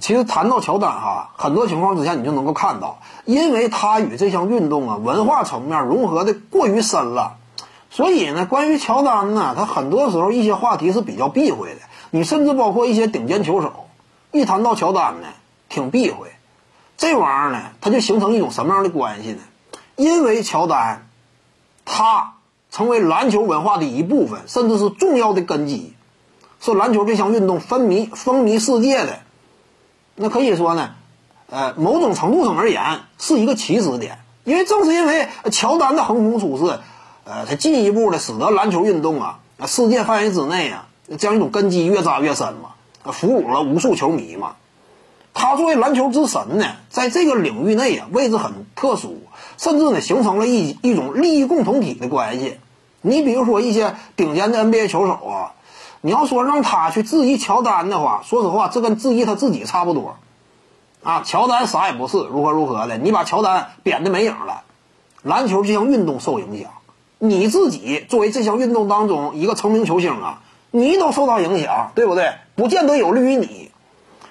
其实谈到乔丹哈，很多情况之下你就能够看到，因为他与这项运动啊文化层面融合的过于深了，所以呢，关于乔丹呢，他很多时候一些话题是比较避讳的。你甚至包括一些顶尖球手，一谈到乔丹呢，挺避讳。这玩意儿呢，它就形成一种什么样的关系呢？因为乔丹，他成为篮球文化的一部分，甚至是重要的根基，是篮球这项运动风靡风靡世界的。那可以说呢，呃，某种程度上而言是一个起始点。因为正是因为乔丹的横空出世，呃，才进一步的使得篮球运动啊，世界范围之内啊。这样一种根基越扎越深嘛，俘虏了无数球迷嘛。他作为篮球之神呢，在这个领域内啊，位置很特殊，甚至呢，形成了一一种利益共同体的关系。你比如说一些顶尖的 NBA 球手啊，你要说让他去质疑乔丹的话，说实话，这跟质疑他自己差不多。啊，乔丹啥也不是，如何如何的，你把乔丹贬得没影了。篮球这项运动受影响，你自己作为这项运动当中一个成名球星啊。你都受到影响，对不对？不见得有利于你。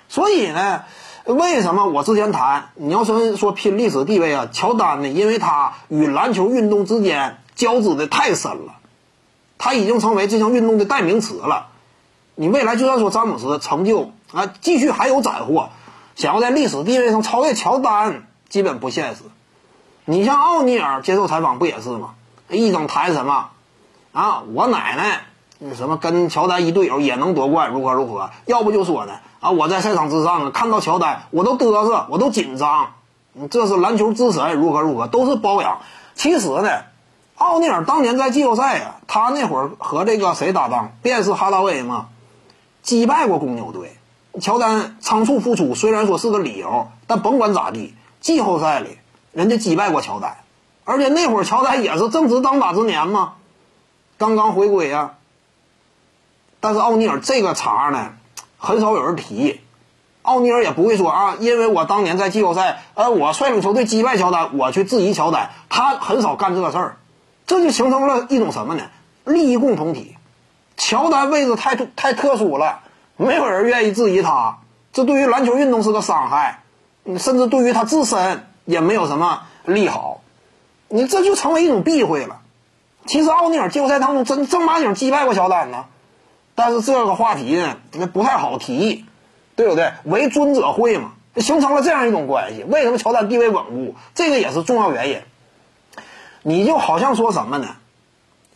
所以呢，为什么我之前谈你要说说拼历史地位啊？乔丹呢？因为他与篮球运动之间交织的太深了，他已经成为这项运动的代名词了。你未来就算说詹姆斯成就啊，继续还有斩获，想要在历史地位上超越乔丹，基本不现实。你像奥尼尔接受采访不也是吗？一整谈什么啊？我奶奶。那什么跟乔丹一队友也能夺冠，如何如何？要不就说呢啊！我在赛场之上，看到乔丹我都嘚瑟，我都紧张。这是篮球之神，如何如何都是包养。其实呢，奥尼尔当年在季后赛啊，他那会儿和这个谁搭档？便是哈达威嘛，击败过公牛队。乔丹仓促复出，虽然说是个理由，但甭管咋地，季后赛里人家击败过乔丹，而且那会儿乔丹也是正值当打之年嘛，刚刚回归呀。但是奥尼尔这个茬呢，很少有人提。奥尼尔也不会说啊，因为我当年在季后赛，呃，我率领球队击败乔丹，我去质疑乔丹，他很少干这个事儿。这就形成了一种什么呢？利益共同体。乔丹位置太太特殊了，没有人愿意质疑他。这对于篮球运动是个伤害，甚至对于他自身也没有什么利好。你这就成为一种避讳了。其实奥尼尔季后赛当中真正八经击败过乔丹呢。但是这个话题呢，那不太好提，对不对？为尊者会嘛，形成了这样一种关系。为什么乔丹地位稳固？这个也是重要原因。你就好像说什么呢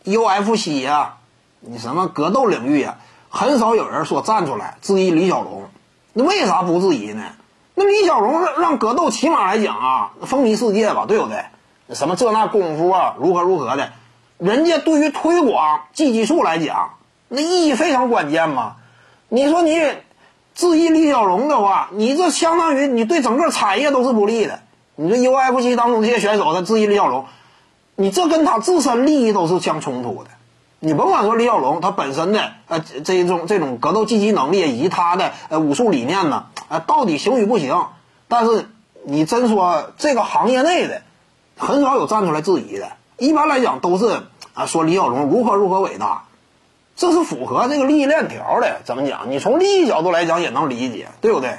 ？UFC 啊，你什么格斗领域啊，很少有人说站出来质疑李小龙。那为啥不质疑呢？那李小龙让格斗起码来讲啊，风靡世界吧，对不对？什么这那功夫啊，如何如何的，人家对于推广技技术来讲。那意义非常关键嘛？你说你质疑李小龙的话，你这相当于你对整个产业都是不利的。你说 UFC 当中这些选手他质疑李小龙，你这跟他自身利益都是相冲突的。你甭管说李小龙他本身的呃这种这种格斗技击能力以及他的呃武术理念呢，呃到底行与不行？但是你真说这个行业内的很少有站出来质疑的，一般来讲都是啊说李小龙如何如何伟大。这是符合这个利益链条的，怎么讲？你从利益角度来讲也能理解，对不对？